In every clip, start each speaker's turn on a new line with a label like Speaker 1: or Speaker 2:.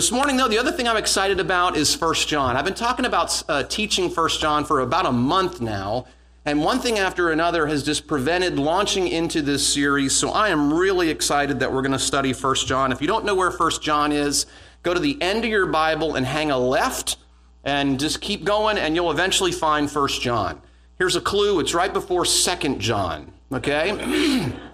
Speaker 1: This morning, though, the other thing I'm excited about is First John. I've been talking about uh, teaching First John for about a month now, and one thing after another has just prevented launching into this series. So I am really excited that we're going to study First John. If you don't know where First John is, go to the end of your Bible and hang a left, and just keep going, and you'll eventually find First John. Here's a clue: it's right before Second John. Okay.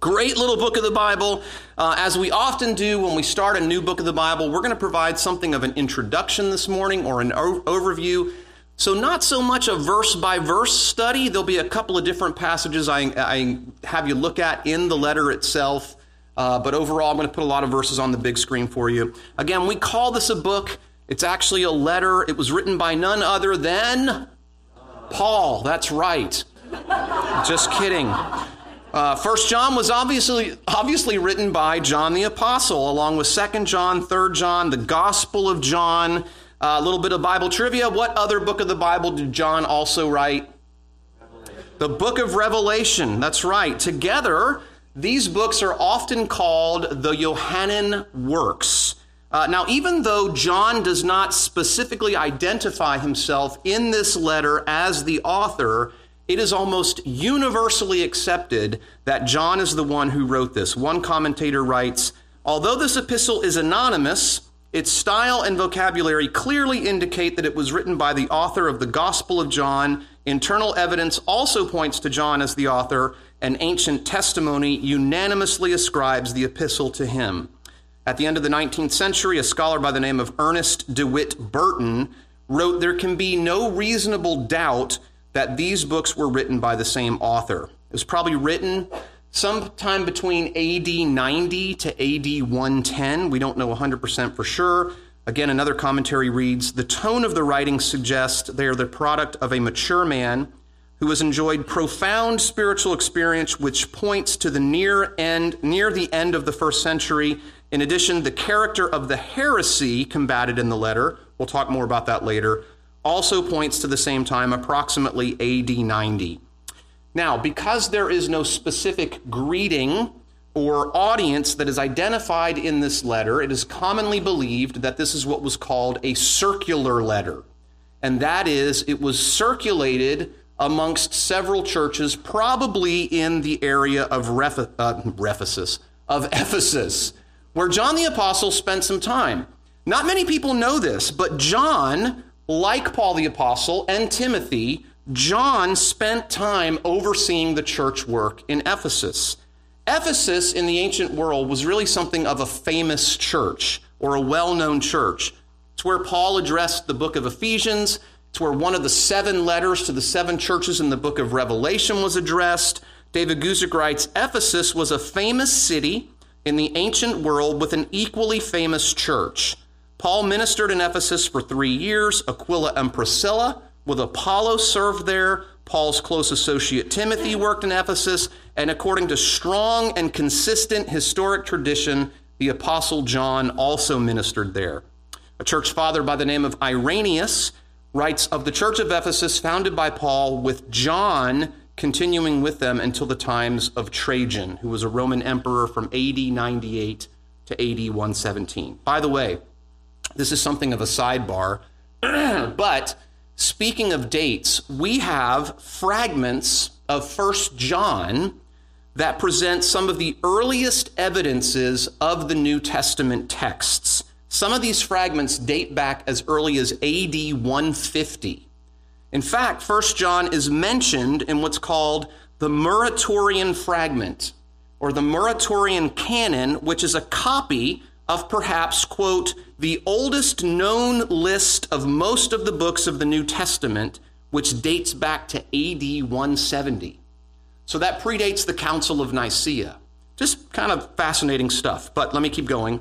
Speaker 1: Great little book of the Bible. Uh, as we often do when we start a new book of the Bible, we're going to provide something of an introduction this morning or an o- overview. So, not so much a verse by verse study. There'll be a couple of different passages I, I have you look at in the letter itself. Uh, but overall, I'm going to put a lot of verses on the big screen for you. Again, we call this a book. It's actually a letter. It was written by none other than Paul. That's right. Just kidding. Uh, First John was obviously obviously written by John the Apostle, along with Second John, Third John, the Gospel of John. Uh, a little bit of Bible trivia. What other book of the Bible did John also write? The book of Revelation. That's right. Together, these books are often called the Johannine works. Uh, now, even though John does not specifically identify himself in this letter as the author, it is almost universally accepted that John is the one who wrote this. One commentator writes Although this epistle is anonymous, its style and vocabulary clearly indicate that it was written by the author of the Gospel of John. Internal evidence also points to John as the author, and ancient testimony unanimously ascribes the epistle to him. At the end of the 19th century, a scholar by the name of Ernest DeWitt Burton wrote There can be no reasonable doubt that these books were written by the same author. It was probably written sometime between AD 90 to AD 110. We don't know 100% for sure. Again, another commentary reads The tone of the writing suggests they are the product of a mature man who has enjoyed profound spiritual experience which points to the near end near the end of the first century in addition the character of the heresy combated in the letter we'll talk more about that later also points to the same time, approximately AD 90. Now, because there is no specific greeting or audience that is identified in this letter, it is commonly believed that this is what was called a circular letter. And that is, it was circulated amongst several churches, probably in the area of Reph- uh, of Ephesus, where John the Apostle spent some time. Not many people know this, but John like Paul the Apostle and Timothy, John spent time overseeing the church work in Ephesus. Ephesus in the ancient world was really something of a famous church or a well known church. It's where Paul addressed the book of Ephesians. It's where one of the seven letters to the seven churches in the book of Revelation was addressed. David Guzik writes Ephesus was a famous city in the ancient world with an equally famous church. Paul ministered in Ephesus for three years. Aquila and Priscilla, with Apollo, served there. Paul's close associate Timothy worked in Ephesus. And according to strong and consistent historic tradition, the Apostle John also ministered there. A church father by the name of Irenaeus writes of the church of Ephesus founded by Paul, with John continuing with them until the times of Trajan, who was a Roman emperor from AD 98 to AD 117. By the way, this is something of a sidebar. but speaking of dates, we have fragments of First John that present some of the earliest evidences of the New Testament texts. Some of these fragments date back as early as AD 150. In fact, First John is mentioned in what's called the Muratorian fragment or the Muratorian canon, which is a copy of perhaps, quote, the oldest known list of most of the books of the New Testament, which dates back to AD 170. So that predates the Council of Nicaea. Just kind of fascinating stuff, but let me keep going.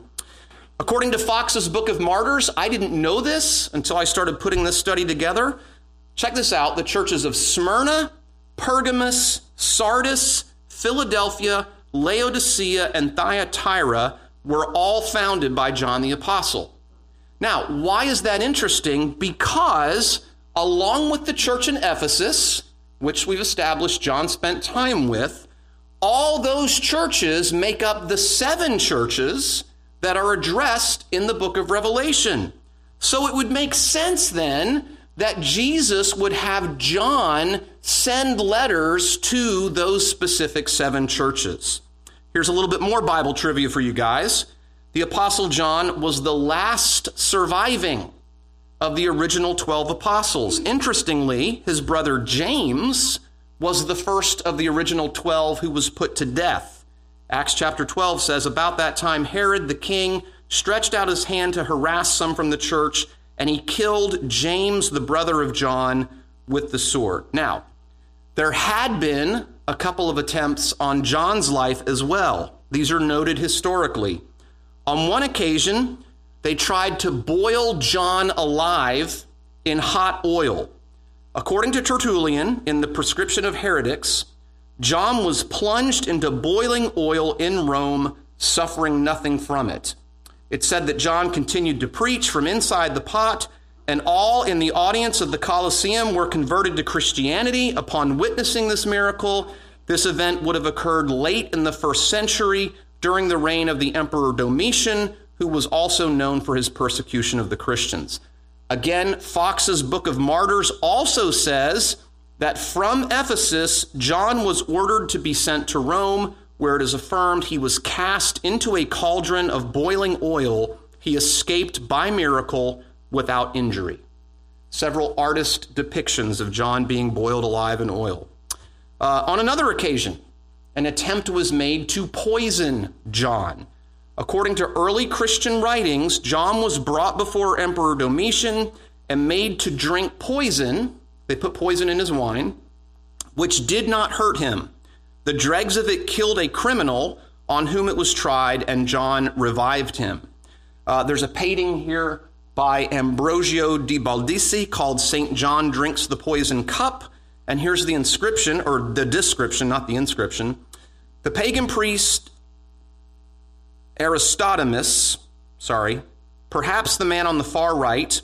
Speaker 1: According to Fox's Book of Martyrs, I didn't know this until I started putting this study together. Check this out the churches of Smyrna, Pergamos, Sardis, Philadelphia, Laodicea, and Thyatira were all founded by John the Apostle. Now, why is that interesting? Because along with the church in Ephesus, which we've established John spent time with, all those churches make up the seven churches that are addressed in the book of Revelation. So it would make sense then that Jesus would have John send letters to those specific seven churches. Here's a little bit more Bible trivia for you guys. The Apostle John was the last surviving of the original 12 apostles. Interestingly, his brother James was the first of the original 12 who was put to death. Acts chapter 12 says, About that time, Herod the king stretched out his hand to harass some from the church, and he killed James, the brother of John, with the sword. Now, there had been a couple of attempts on John's life as well. These are noted historically. On one occasion, they tried to boil John alive in hot oil. According to Tertullian, in the prescription of heretics, John was plunged into boiling oil in Rome, suffering nothing from it. It said that John continued to preach from inside the pot, and all in the audience of the Colosseum were converted to Christianity upon witnessing this miracle. This event would have occurred late in the first century during the reign of the Emperor Domitian, who was also known for his persecution of the Christians. Again, Fox's Book of Martyrs also says that from Ephesus, John was ordered to be sent to Rome, where it is affirmed he was cast into a cauldron of boiling oil. He escaped by miracle without injury. Several artist depictions of John being boiled alive in oil. Uh, on another occasion, an attempt was made to poison John. According to early Christian writings, John was brought before Emperor Domitian and made to drink poison. They put poison in his wine, which did not hurt him. The dregs of it killed a criminal on whom it was tried, and John revived him. Uh, there's a painting here by Ambrogio di Baldese called St. John Drinks the Poison Cup. And here's the inscription, or the description, not the inscription. The pagan priest Aristodemus, sorry, perhaps the man on the far right,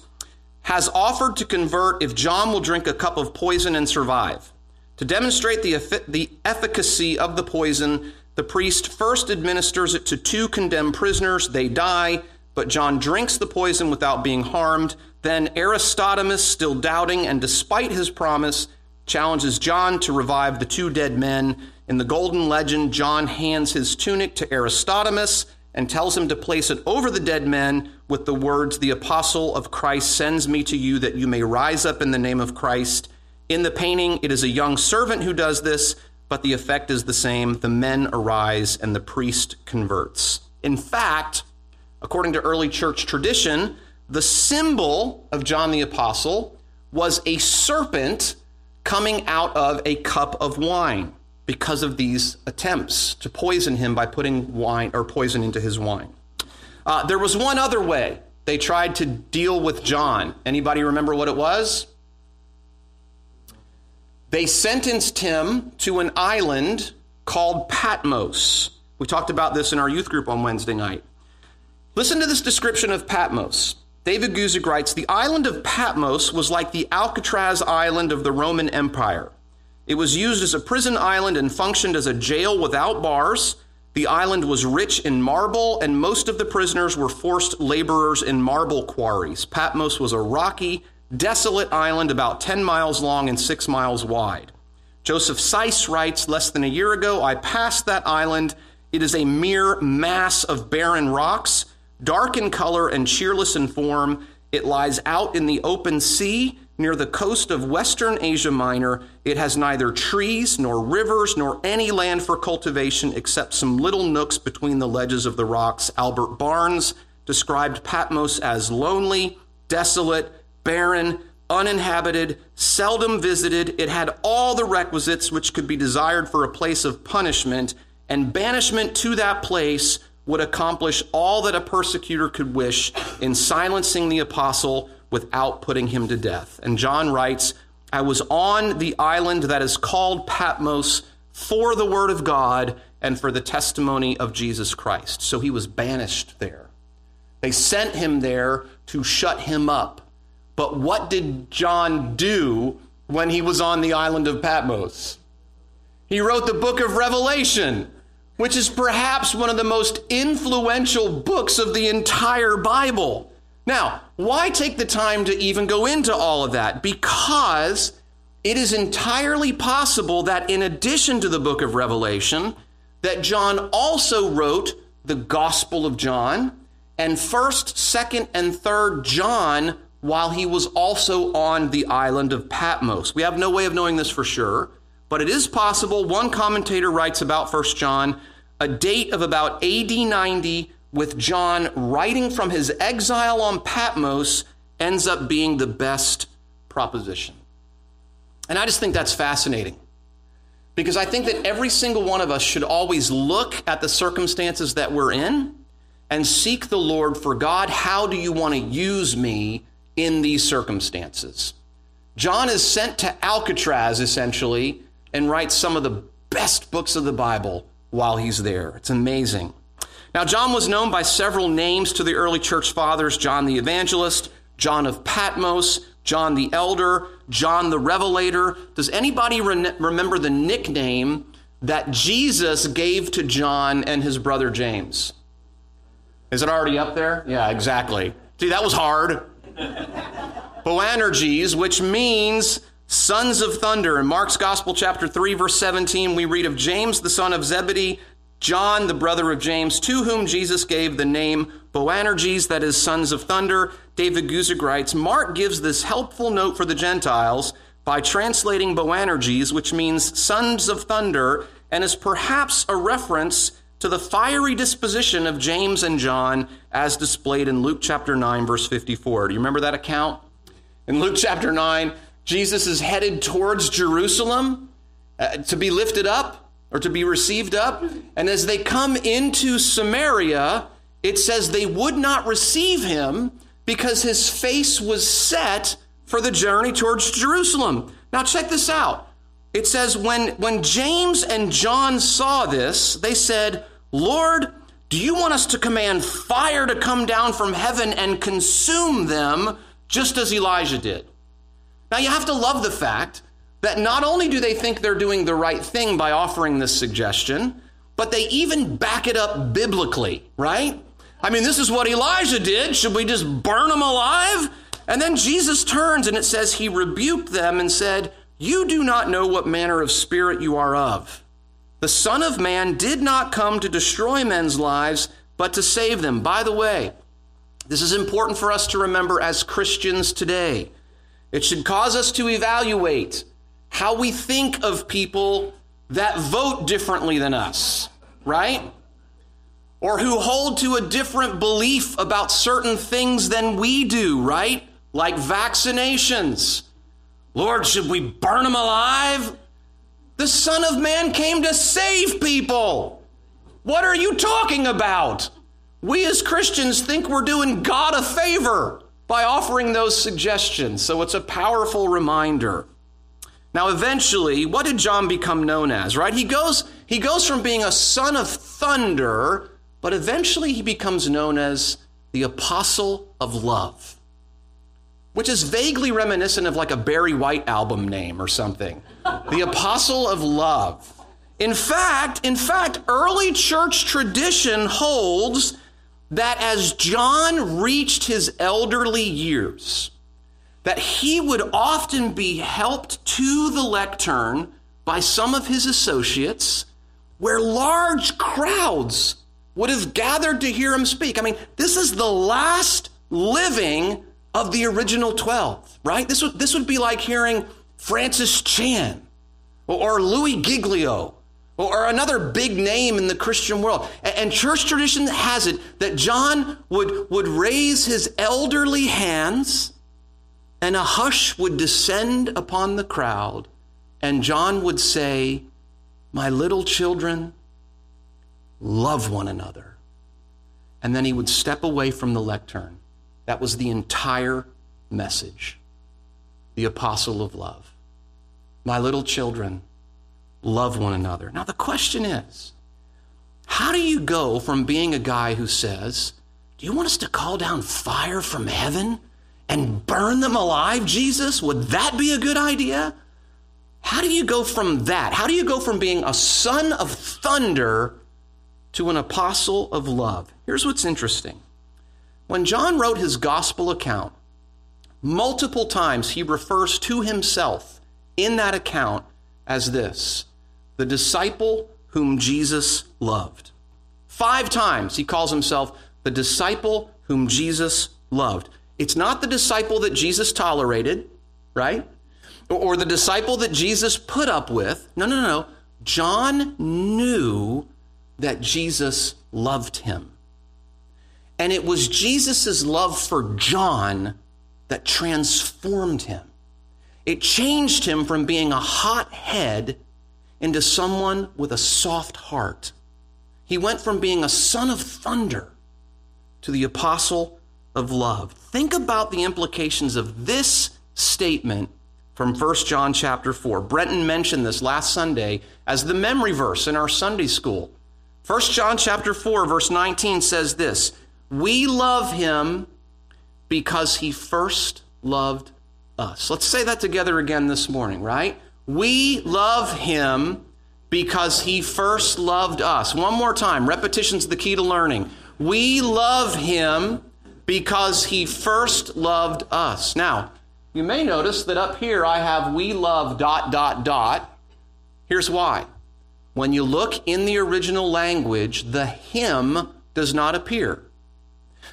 Speaker 1: has offered to convert if John will drink a cup of poison and survive. To demonstrate the, the efficacy of the poison, the priest first administers it to two condemned prisoners. They die, but John drinks the poison without being harmed. Then Aristodemus, still doubting and despite his promise, challenges John to revive the two dead men. In the Golden Legend, John hands his tunic to Aristodemus and tells him to place it over the dead men with the words, The apostle of Christ sends me to you that you may rise up in the name of Christ. In the painting, it is a young servant who does this, but the effect is the same. The men arise and the priest converts. In fact, according to early church tradition, the symbol of John the Apostle was a serpent coming out of a cup of wine because of these attempts to poison him by putting wine or poison into his wine. Uh, there was one other way they tried to deal with John. Anybody remember what it was? They sentenced him to an island called Patmos. We talked about this in our youth group on Wednesday night. Listen to this description of Patmos. David Guzik writes The island of Patmos was like the Alcatraz island of the Roman Empire. It was used as a prison island and functioned as a jail without bars. The island was rich in marble, and most of the prisoners were forced laborers in marble quarries. Patmos was a rocky, desolate island about 10 miles long and 6 miles wide. Joseph Seiss writes Less than a year ago, I passed that island. It is a mere mass of barren rocks, dark in color and cheerless in form. It lies out in the open sea near the coast of western Asia Minor. It has neither trees nor rivers nor any land for cultivation except some little nooks between the ledges of the rocks. Albert Barnes described Patmos as lonely, desolate, barren, uninhabited, seldom visited. It had all the requisites which could be desired for a place of punishment, and banishment to that place would accomplish all that a persecutor could wish in silencing the apostle without putting him to death. And John writes, I was on the island that is called Patmos for the word of God and for the testimony of Jesus Christ. So he was banished there. They sent him there to shut him up. But what did John do when he was on the island of Patmos? He wrote the book of Revelation. Which is perhaps one of the most influential books of the entire Bible. Now, why take the time to even go into all of that? Because it is entirely possible that in addition to the book of Revelation, that John also wrote the Gospel of John and 1st, 2nd, and 3rd John while he was also on the island of Patmos. We have no way of knowing this for sure, but it is possible. One commentator writes about 1st John a date of about AD 90 with John writing from his exile on Patmos ends up being the best proposition. And I just think that's fascinating. Because I think that every single one of us should always look at the circumstances that we're in and seek the Lord for God, how do you want to use me in these circumstances? John is sent to Alcatraz, essentially, and writes some of the best books of the Bible while he's there. It's amazing. Now, John was known by several names to the early church fathers John the Evangelist, John of Patmos, John the Elder, John the Revelator. Does anybody re- remember the nickname that Jesus gave to John and his brother James? Is it already up there? Yeah, exactly. See, that was hard. Boanerges, which means sons of thunder. In Mark's Gospel, chapter 3, verse 17, we read of James, the son of Zebedee, John, the brother of James, to whom Jesus gave the name Boanerges, that is, sons of thunder. David Guzik writes Mark gives this helpful note for the Gentiles by translating Boanerges, which means sons of thunder, and is perhaps a reference to the fiery disposition of James and John as displayed in Luke chapter 9, verse 54. Do you remember that account? In Luke chapter 9, Jesus is headed towards Jerusalem uh, to be lifted up or to be received up. And as they come into Samaria, it says they would not receive him because his face was set for the journey towards Jerusalem. Now, check this out. It says, when, when James and John saw this, they said, Lord, do you want us to command fire to come down from heaven and consume them just as Elijah did? Now, you have to love the fact that not only do they think they're doing the right thing by offering this suggestion, but they even back it up biblically, right? I mean, this is what Elijah did. Should we just burn them alive? And then Jesus turns and it says he rebuked them and said, You do not know what manner of spirit you are of. The Son of Man did not come to destroy men's lives, but to save them. By the way, this is important for us to remember as Christians today. It should cause us to evaluate how we think of people that vote differently than us, right? Or who hold to a different belief about certain things than we do, right? Like vaccinations. Lord, should we burn them alive? The Son of Man came to save people. What are you talking about? We as Christians think we're doing God a favor by offering those suggestions. So it's a powerful reminder. Now eventually, what did John become known as, right? He goes he goes from being a son of thunder, but eventually he becomes known as the apostle of love, which is vaguely reminiscent of like a Barry White album name or something. the apostle of love. In fact, in fact, early church tradition holds that as John reached his elderly years, that he would often be helped to the lectern by some of his associates, where large crowds would have gathered to hear him speak. I mean, this is the last living of the original 12, right? This would, this would be like hearing Francis Chan or, or Louis Giglio or another big name in the Christian world. And church tradition has it that John would, would raise his elderly hands and a hush would descend upon the crowd, and John would say, My little children, love one another. And then he would step away from the lectern. That was the entire message. The apostle of love. My little children, love one another. Now, the question is how do you go from being a guy who says, Do you want us to call down fire from heaven and burn them alive, Jesus? Would that be a good idea? How do you go from that? How do you go from being a son of thunder to an apostle of love. Here's what's interesting. When John wrote his gospel account, multiple times he refers to himself in that account as this the disciple whom Jesus loved. Five times he calls himself the disciple whom Jesus loved. It's not the disciple that Jesus tolerated, right? Or the disciple that Jesus put up with. No, no, no. John knew that Jesus loved him. And it was Jesus' love for John that transformed him. It changed him from being a hot head into someone with a soft heart. He went from being a son of thunder to the apostle of love. Think about the implications of this statement from 1 John chapter 4. Brenton mentioned this last Sunday as the memory verse in our Sunday school. 1 John chapter 4 verse 19 says this, "We love him because he first loved us." Let's say that together again this morning, right? We love him because he first loved us. One more time, repetition's the key to learning. We love him because he first loved us. Now, you may notice that up here I have we love dot dot dot. Here's why. When you look in the original language, the him does not appear.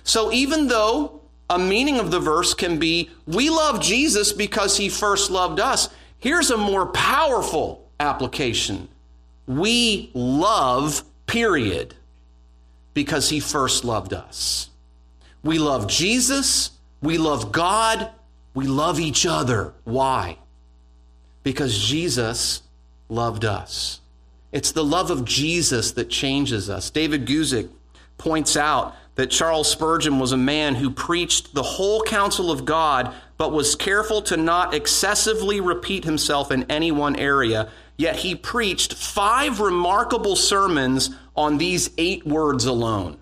Speaker 1: So even though a meaning of the verse can be, we love Jesus because he first loved us, here's a more powerful application. We love, period, because he first loved us. We love Jesus, we love God, we love each other. Why? Because Jesus loved us. It's the love of Jesus that changes us. David Guzik points out that Charles Spurgeon was a man who preached the whole counsel of God, but was careful to not excessively repeat himself in any one area. Yet he preached five remarkable sermons on these eight words alone.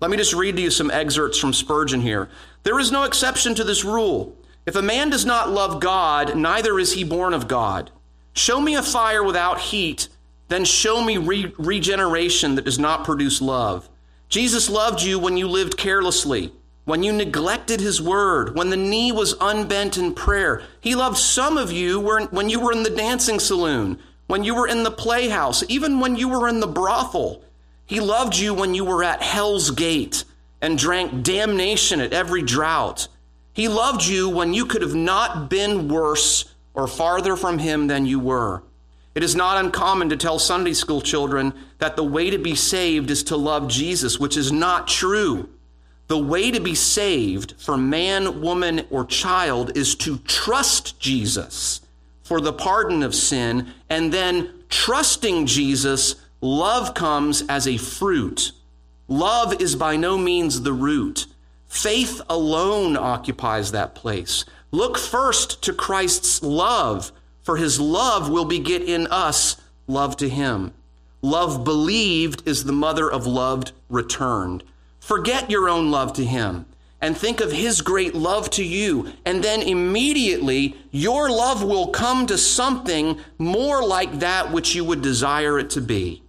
Speaker 1: Let me just read to you some excerpts from Spurgeon here. There is no exception to this rule. If a man does not love God, neither is he born of God. Show me a fire without heat then show me re- regeneration that does not produce love. Jesus loved you when you lived carelessly, when you neglected his word, when the knee was unbent in prayer. He loved some of you when you were in the dancing saloon, when you were in the playhouse, even when you were in the brothel. He loved you when you were at hell's gate and drank damnation at every drought. He loved you when you could have not been worse or farther from him than you were. It is not uncommon to tell Sunday school children that the way to be saved is to love Jesus, which is not true. The way to be saved for man, woman, or child is to trust Jesus for the pardon of sin, and then trusting Jesus, love comes as a fruit. Love is by no means the root. Faith alone occupies that place. Look first to Christ's love for his love will beget in us love to him. Love believed is the mother of loved returned. Forget your own love to him and think of his great love to you. And then immediately your love will come to something more like that which you would desire it to be.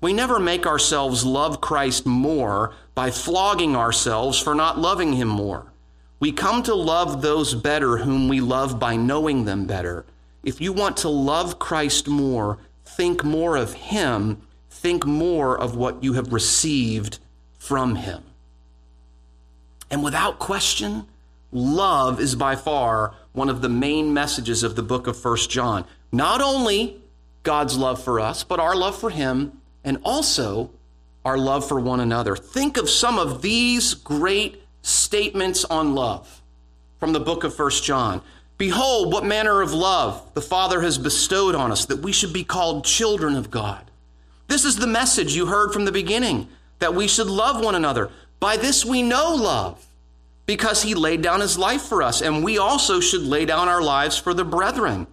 Speaker 1: We never make ourselves love Christ more by flogging ourselves for not loving him more. We come to love those better whom we love by knowing them better. If you want to love Christ more, think more of Him, think more of what you have received from Him. And without question, love is by far one of the main messages of the book of First John. Not only God's love for us, but our love for Him, and also our love for one another. Think of some of these great statements on love from the book of First John. Behold, what manner of love the Father has bestowed on us, that we should be called children of God. This is the message you heard from the beginning, that we should love one another. By this we know love, because he laid down his life for us, and we also should lay down our lives for the brethren.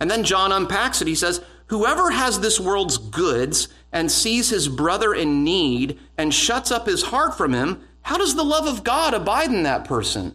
Speaker 1: And then John unpacks it. He says, Whoever has this world's goods and sees his brother in need and shuts up his heart from him, how does the love of God abide in that person?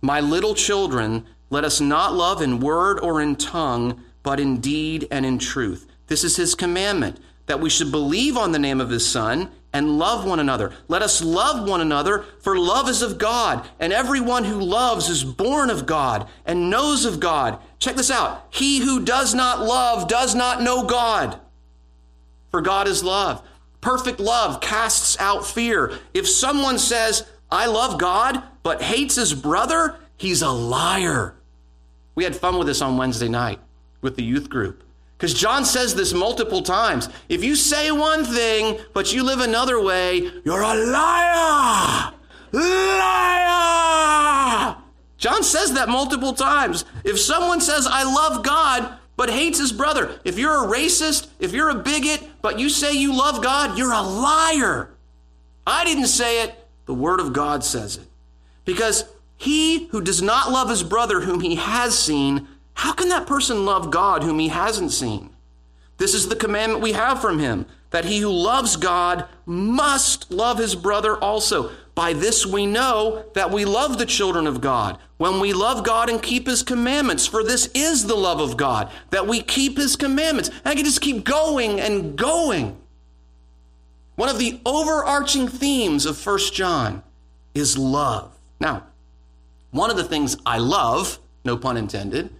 Speaker 1: My little children, let us not love in word or in tongue, but in deed and in truth. This is his commandment, that we should believe on the name of his Son and love one another. Let us love one another, for love is of God, and everyone who loves is born of God and knows of God. Check this out. He who does not love does not know God, for God is love. Perfect love casts out fear. If someone says, I love God, but hates his brother, he's a liar. We had fun with this on Wednesday night with the youth group. Because John says this multiple times. If you say one thing, but you live another way, you're a liar! Liar! John says that multiple times. If someone says, I love God, but hates his brother, if you're a racist, if you're a bigot, but you say you love God, you're a liar. I didn't say it, the Word of God says it. Because he who does not love his brother whom he has seen how can that person love God whom he hasn't seen? This is the commandment we have from him that he who loves God must love his brother also. By this we know that we love the children of God, when we love God and keep his commandments. For this is the love of God, that we keep his commandments. And I can just keep going and going. One of the overarching themes of First John is love. Now, one of the things I love, no pun intended,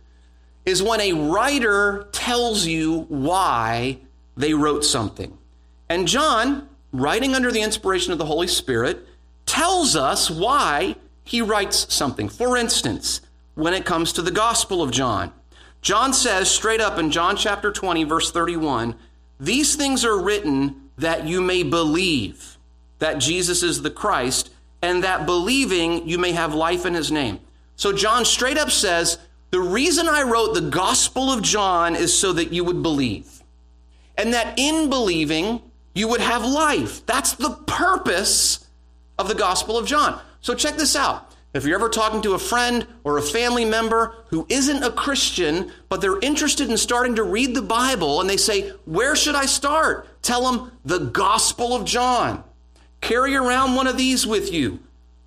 Speaker 1: is when a writer tells you why they wrote something. And John, writing under the inspiration of the Holy Spirit, tells us why he writes something. For instance, when it comes to the Gospel of John, John says straight up in John chapter 20, verse 31, these things are written that you may believe that Jesus is the Christ, and that believing you may have life in his name. So John straight up says, the reason I wrote the Gospel of John is so that you would believe. And that in believing, you would have life. That's the purpose of the Gospel of John. So check this out. If you're ever talking to a friend or a family member who isn't a Christian, but they're interested in starting to read the Bible and they say, Where should I start? Tell them the Gospel of John. Carry around one of these with you.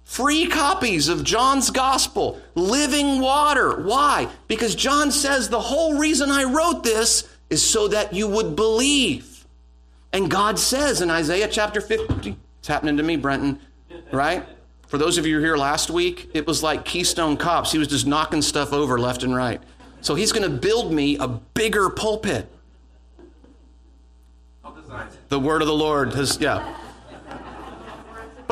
Speaker 1: Free copies of John's gospel, living water. Why? Because John says the whole reason I wrote this is so that you would believe. And God says in Isaiah chapter 50, it's happening to me, Brenton, right? For those of you here last week, it was like Keystone Cops. He was just knocking stuff over left and right. So he's going to build me a bigger pulpit. The word of the Lord has, yeah.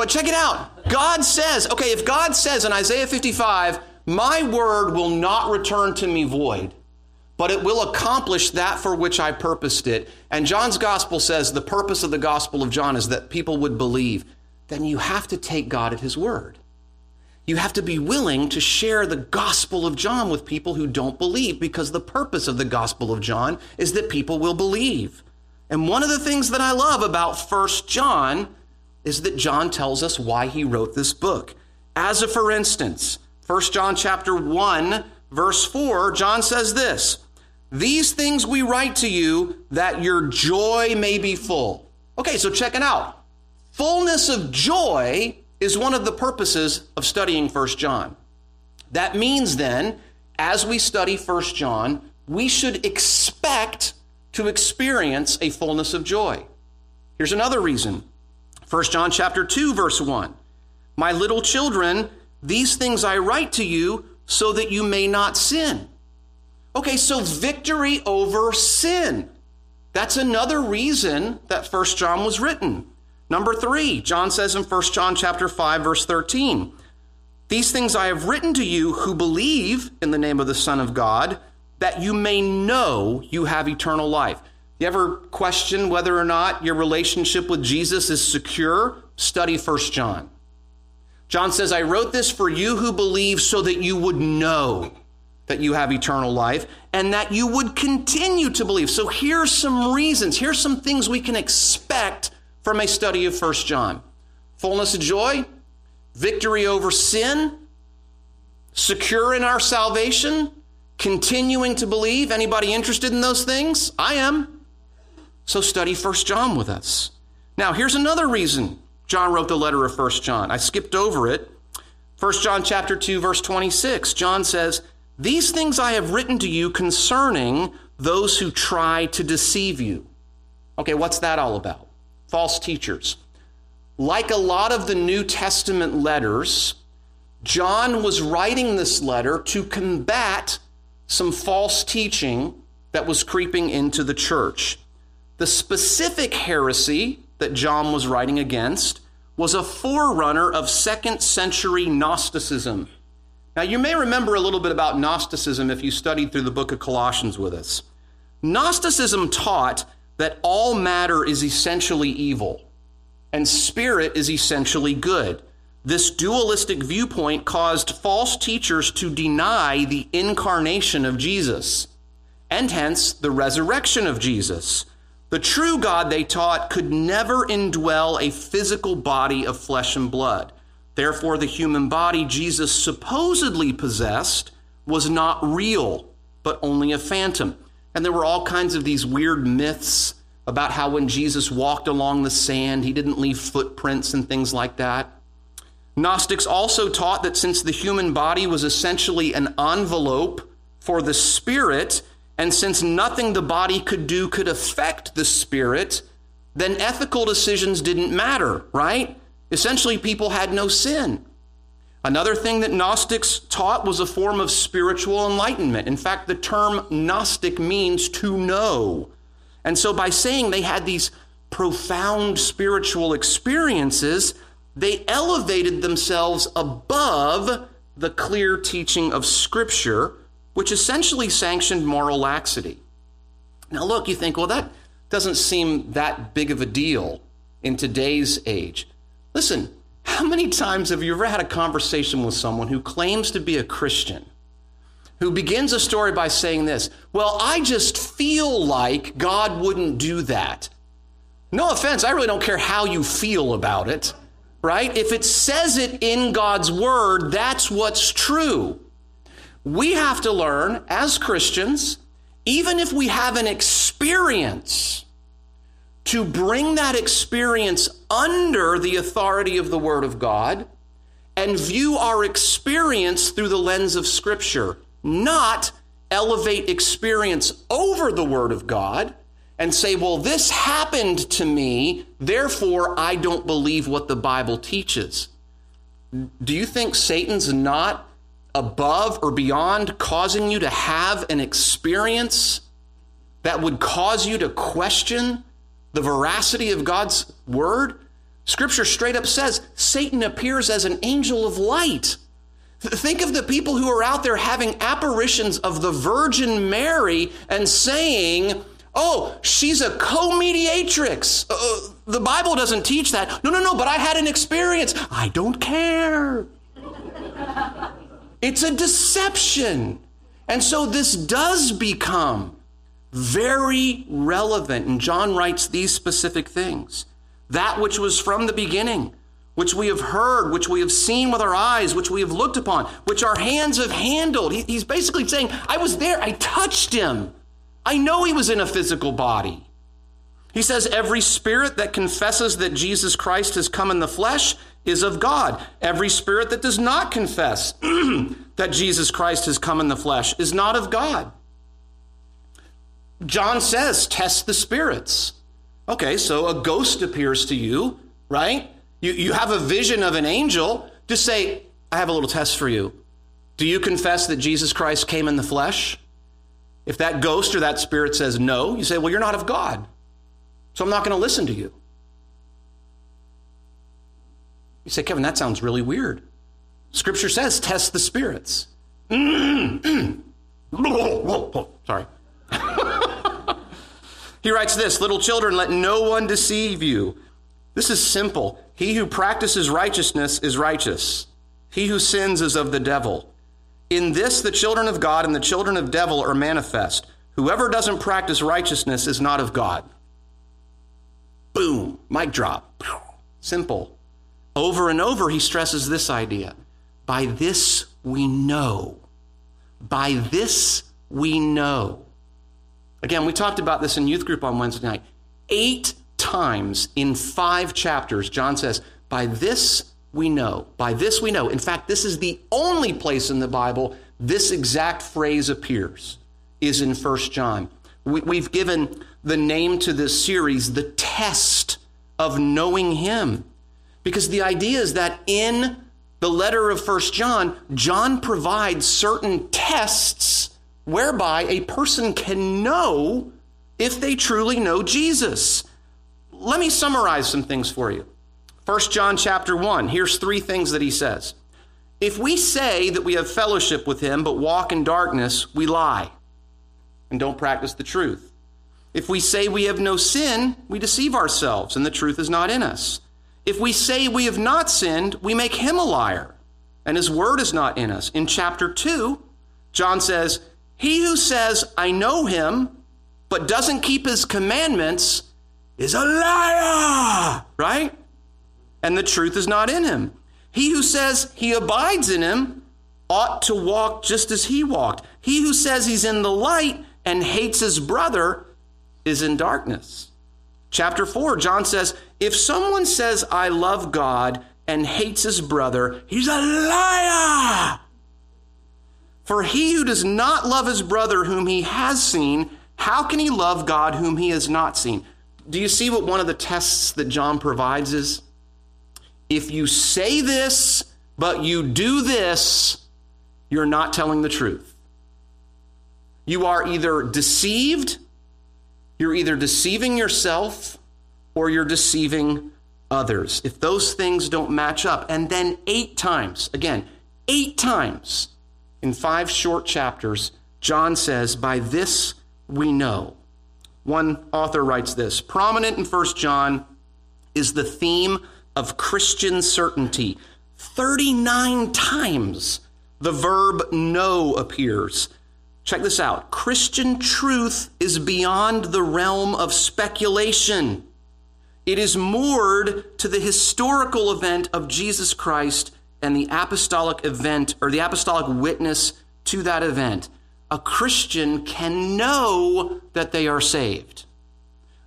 Speaker 1: But check it out. God says, okay, if God says in Isaiah 55, my word will not return to me void, but it will accomplish that for which I purposed it. And John's gospel says the purpose of the gospel of John is that people would believe. Then you have to take God at his word. You have to be willing to share the gospel of John with people who don't believe because the purpose of the gospel of John is that people will believe. And one of the things that I love about First John is that John tells us why he wrote this book. As a for instance, 1 John chapter 1 verse 4, John says this, "These things we write to you that your joy may be full." Okay, so check it out. Fullness of joy is one of the purposes of studying 1 John. That means then, as we study 1 John, we should expect to experience a fullness of joy. Here's another reason 1 John chapter 2 verse 1. My little children, these things I write to you so that you may not sin. Okay, so victory over sin. That's another reason that 1 John was written. Number 3, John says in 1 John chapter 5 verse 13, these things I have written to you who believe in the name of the Son of God, that you may know you have eternal life. You ever question whether or not your relationship with Jesus is secure? Study 1 John. John says, I wrote this for you who believe so that you would know that you have eternal life and that you would continue to believe. So here's some reasons, here's some things we can expect from a study of 1 John. Fullness of joy, victory over sin, secure in our salvation, continuing to believe. Anybody interested in those things? I am. So study 1 John with us. Now, here's another reason John wrote the letter of 1 John. I skipped over it. 1 John chapter 2 verse 26. John says, "These things I have written to you concerning those who try to deceive you." Okay, what's that all about? False teachers. like a lot of the New Testament letters, John was writing this letter to combat some false teaching that was creeping into the church. The specific heresy that John was writing against was a forerunner of second century Gnosticism. Now, you may remember a little bit about Gnosticism if you studied through the book of Colossians with us. Gnosticism taught that all matter is essentially evil and spirit is essentially good. This dualistic viewpoint caused false teachers to deny the incarnation of Jesus and hence the resurrection of Jesus. The true God, they taught, could never indwell a physical body of flesh and blood. Therefore, the human body Jesus supposedly possessed was not real, but only a phantom. And there were all kinds of these weird myths about how when Jesus walked along the sand, he didn't leave footprints and things like that. Gnostics also taught that since the human body was essentially an envelope for the spirit, and since nothing the body could do could affect the spirit, then ethical decisions didn't matter, right? Essentially, people had no sin. Another thing that Gnostics taught was a form of spiritual enlightenment. In fact, the term Gnostic means to know. And so, by saying they had these profound spiritual experiences, they elevated themselves above the clear teaching of Scripture, which essentially sanctioned moral laxity. Now, look, you think, well, that doesn't seem that big of a deal in today's age. Listen, how many times have you ever had a conversation with someone who claims to be a Christian, who begins a story by saying this, Well, I just feel like God wouldn't do that? No offense, I really don't care how you feel about it, right? If it says it in God's word, that's what's true. We have to learn as Christians, even if we have an experience, to bring that experience under the authority of the Word of God and view our experience through the lens of Scripture, not elevate experience over the Word of God and say, well, this happened to me, therefore I don't believe what the Bible teaches. Do you think Satan's not above or beyond causing you to have an experience that would cause you to question the veracity of God's word? Scripture straight up says Satan appears as an angel of light. Think of the people who are out there having apparitions of the Virgin Mary and saying, Oh, she's a co mediatrix. Uh, uh, the Bible doesn't teach that. No, no, no, but I had an experience. I don't care. It's a deception. And so this does become very relevant. And John writes these specific things that which was from the beginning, which we have heard, which we have seen with our eyes, which we have looked upon, which our hands have handled. He, he's basically saying, I was there, I touched him. I know he was in a physical body. He says, Every spirit that confesses that Jesus Christ has come in the flesh is of God. Every spirit that does not confess that Jesus Christ has come in the flesh is not of God. John says, test the spirits. Okay, so a ghost appears to you, right? You, you have a vision of an angel. Just say, I have a little test for you. Do you confess that Jesus Christ came in the flesh? If that ghost or that spirit says no, you say, Well, you're not of God. So I'm not going to listen to you. You say, Kevin, that sounds really weird. Scripture says, test the spirits. Sorry. He writes this Little children, let no one deceive you. This is simple. He who practices righteousness is righteous, he who sins is of the devil. In this, the children of God and the children of devil are manifest. Whoever doesn't practice righteousness is not of God. Boom, mic drop. Simple. Over and over, he stresses this idea. By this we know. By this we know. Again, we talked about this in youth group on Wednesday night. Eight times in five chapters, John says, By this we know. By this we know. In fact, this is the only place in the Bible this exact phrase appears, is in 1 John. We, have given the name to this series, The Test of Knowing Him. Because the idea is that in the letter of First John, John provides certain tests whereby a person can know if they truly know Jesus. Let me summarize some things for you. First John chapter 1, here's three things that he says. If we say that we have fellowship with him but walk in darkness, we lie and don't practice the truth. If we say we have no sin, we deceive ourselves and the truth is not in us. If we say we have not sinned, we make him a liar and his word is not in us. In chapter 2, John says, He who says, I know him, but doesn't keep his commandments is a liar, right? And the truth is not in him. He who says he abides in him ought to walk just as he walked. He who says he's in the light and hates his brother is in darkness. Chapter 4, John says, If someone says, I love God, and hates his brother, he's a liar. For he who does not love his brother whom he has seen, how can he love God whom he has not seen? Do you see what one of the tests that John provides is? If you say this, but you do this, you're not telling the truth. You are either deceived, you're either deceiving yourself, or you're deceiving others. If those things don't match up, and then eight times, again, eight times in five short chapters, John says, By this we know. One author writes this Prominent in First John is the theme of Christian certainty. 39 times the verb know appears. Check this out Christian truth is beyond the realm of speculation. It is moored to the historical event of Jesus Christ and the apostolic event or the apostolic witness to that event. A Christian can know that they are saved.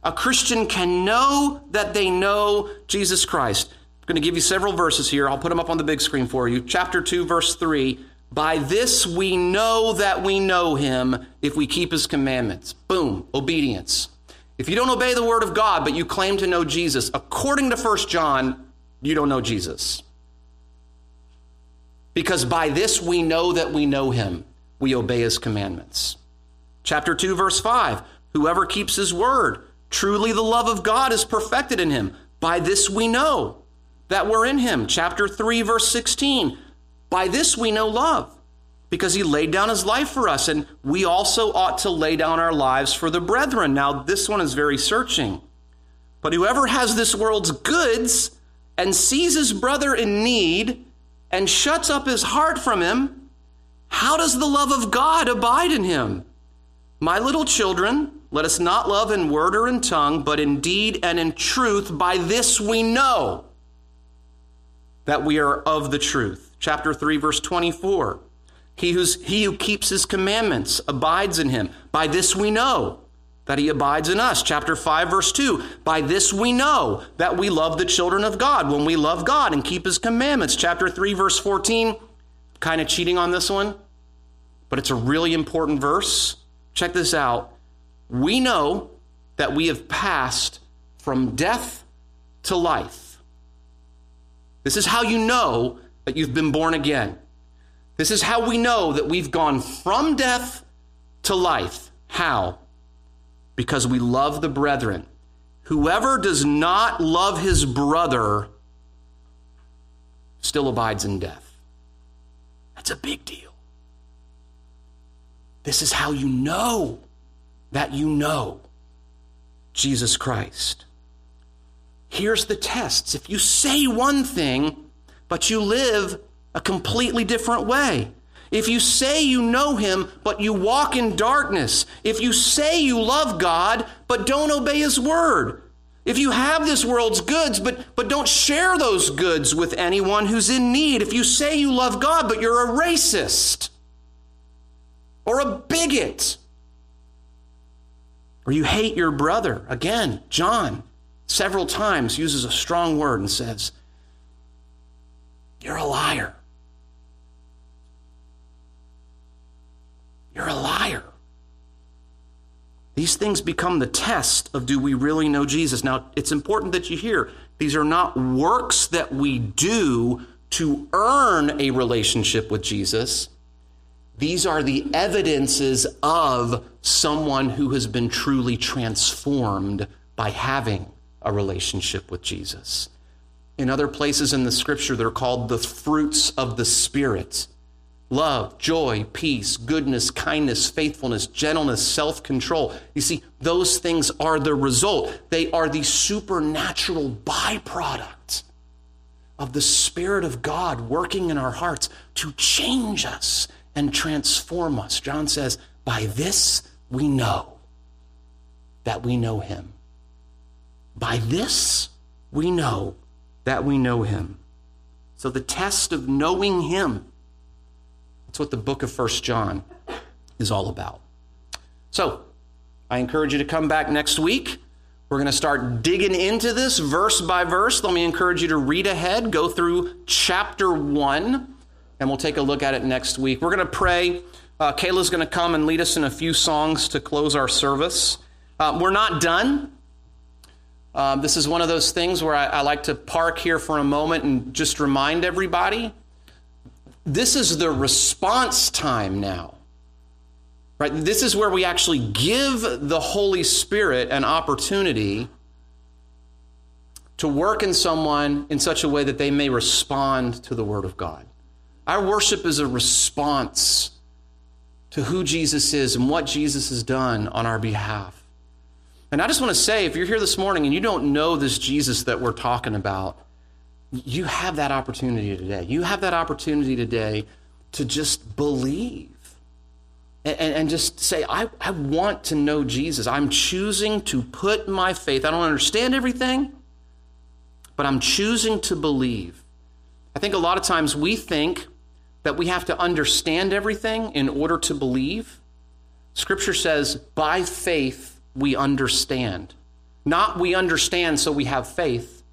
Speaker 1: A Christian can know that they know Jesus Christ. I'm going to give you several verses here. I'll put them up on the big screen for you. Chapter 2, verse 3. By this we know that we know him if we keep his commandments. Boom, obedience. If you don't obey the word of God, but you claim to know Jesus, according to 1 John, you don't know Jesus. Because by this we know that we know him. We obey his commandments. Chapter 2, verse 5 Whoever keeps his word, truly the love of God is perfected in him. By this we know that we're in him. Chapter 3, verse 16 By this we know love because he laid down his life for us, and we also ought to lay down our lives for the brethren. Now, this one is very searching. But whoever has this world's goods and sees his brother in need and shuts up his heart from him, how does the love of God abide in him? My little children, let us not love in word or in tongue, but in deed and in truth. By this we know that we are of the truth. Chapter 3, verse 24. He, who's, he who keeps his commandments abides in him. By this we know that he abides in us. Chapter 5, verse 2. By this we know that we love the children of God when we love God and keep his commandments. Chapter 3, verse 14. Kind of cheating on this one, but it's a really important verse. Check this out. We know that we have passed from death to life. This is how you know that you've been born again. This is how we know that we've gone from death to life. How? Because we love the brethren. Whoever does not love his brother still abides in death. That's a big deal. This is how you know that you know Jesus Christ. Here's the tests. If you say one thing, but you live a completely different way. If you say you know him, but you walk in darkness, if you say you love God, but don't obey his word, if you have this world's goods, but, but don't share those goods with anyone who's in need, if you say you love God, but you're a racist or a bigot, or you hate your brother, again, John several times uses a strong word and says, You're a liar. You're a liar. These things become the test of do we really know Jesus. Now, it's important that you hear these are not works that we do to earn a relationship with Jesus. These are the evidences of someone who has been truly transformed by having a relationship with Jesus. In other places in the scripture, they're called the fruits of the Spirit love, joy, peace, goodness, kindness, faithfulness, gentleness, self control. You see, those things are the result, they are the supernatural byproduct of the Spirit of God working in our hearts to change us and transform us. John says, By this we know that we know Him. By this we know that we know Him. So the test of knowing Him that's what the book of First John is all about. So, I encourage you to come back next week. We're going to start digging into this verse by verse. Let me encourage you to read ahead, go through chapter one, and we'll take a look at it next week. We're going to pray. Uh, Kayla's going to come and lead us in a few songs to close our service. Uh, we're not done. Um, this is one of those things where I, I like to park here for a moment and just remind everybody this is the response time now. Right? This is where we actually give the Holy Spirit an opportunity to work in someone in such a way that they may respond to the Word of God. Our worship is a response to who Jesus is and what Jesus has done on our behalf. And I just want to say if you're here this morning and you don't know this Jesus that we're talking about, you have that opportunity today. You have that opportunity today to just believe and, and, just say, I, I want to know Jesus. I'm choosing to put my faith. I don't understand everything, but I'm choosing to believe. I think a lot of times we think that we have to understand everything in order to believe. Scripture says, by faith we understand. Not we understand so we have faith.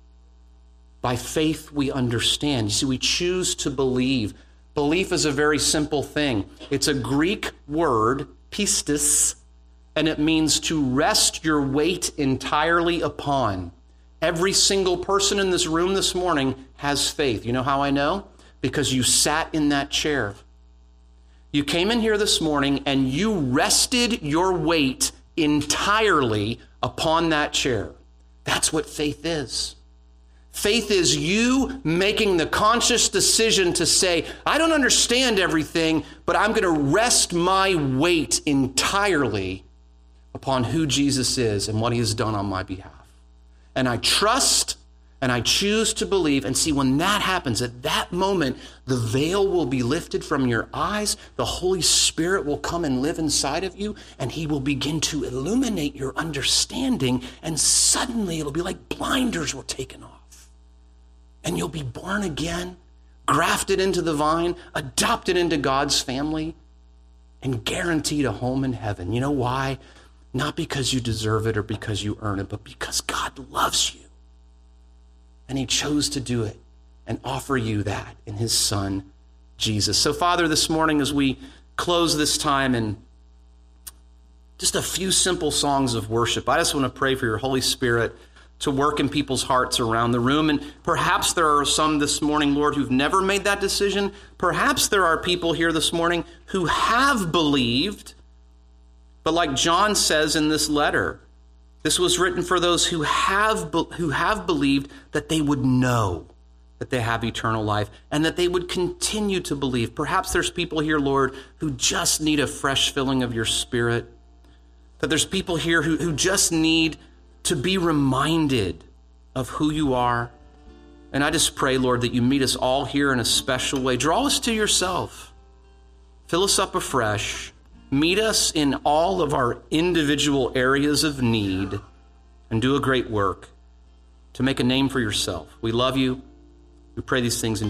Speaker 1: By faith, we understand. You see, we choose to believe. Belief is a very simple thing. It's a Greek word, pistis, and it means to rest your weight entirely upon. Every single person in this room this morning has faith. You know how I know? Because you sat in that chair. You came in here this morning and you rested your weight entirely upon that chair. That's what faith is. Faith is you making the conscious decision to say, I don't understand everything, but I'm going to rest my weight entirely upon who Jesus is and what he has done on my behalf. And I trust and I choose to believe. And see, when that happens, at that moment, the veil will be lifted from your eyes. The Holy Spirit will come and live inside of you, and He will begin to illuminate your understanding. And suddenly, it'll be like blinders were taken off and you'll be born again, grafted into the vine, adopted into God's family, and guaranteed a home in heaven. You know why? Not because you deserve it or because you earn it, but because God loves you. And He chose to do it and offer you that in His Son, Jesus. So, Father, this morning as we close this time and just a few simple songs of worship, I just want to pray for your Holy Spirit to work in people's hearts around the room. And perhaps there are some this morning, Lord, who've never made that decision. Perhaps there are people here this morning who have believed, but like John says in this letter, this was written for those who have, who have believed that they would know that they have eternal life and that they would continue to believe. Perhaps there's people here, Lord, who just need a fresh filling of your spirit. That there's people here who, who just need to be reminded of who you are. And I just pray, Lord, that you meet us all here in a special way. Draw us to yourself. Fill us up afresh. Meet us in all of our individual areas of need and do a great work to make a name for yourself. We love you. We pray these things in